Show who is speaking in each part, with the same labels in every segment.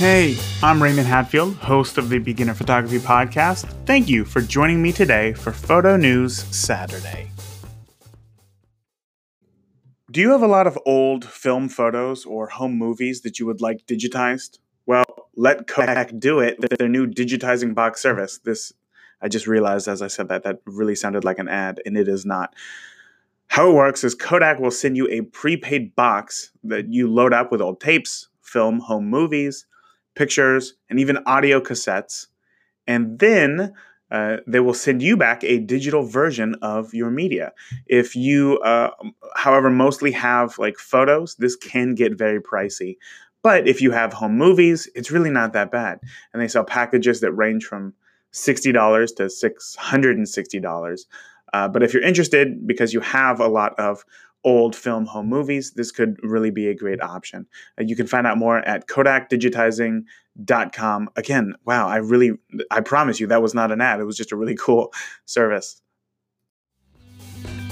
Speaker 1: Hey, I'm Raymond Hatfield, host of the Beginner Photography Podcast. Thank you for joining me today for Photo News Saturday. Do you have a lot of old film photos or home movies that you would like digitized? Well, let Kodak do it with their new digitizing box service. This, I just realized as I said that, that really sounded like an ad, and it is not. How it works is Kodak will send you a prepaid box that you load up with old tapes, film, home movies, pictures, and even audio cassettes. And then uh, they will send you back a digital version of your media. If you, uh, however, mostly have like photos, this can get very pricey. But if you have home movies, it's really not that bad. And they sell packages that range from $60 to $660. Uh, but if you're interested, because you have a lot of old film home movies, this could really be a great option. Uh, you can find out more at kodakdigitizing.com. Again, wow, I really, I promise you that was not an ad. It was just a really cool service.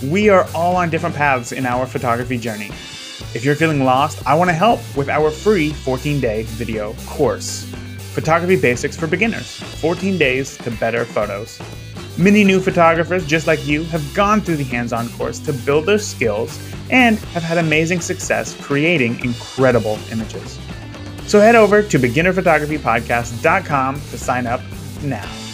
Speaker 1: We are all on different paths in our photography journey. If you're feeling lost, I want to help with our free 14 day video course Photography Basics for Beginners 14 Days to Better Photos. Many new photographers, just like you, have gone through the hands on course to build their skills and have had amazing success creating incredible images. So head over to beginnerphotographypodcast.com to sign up now.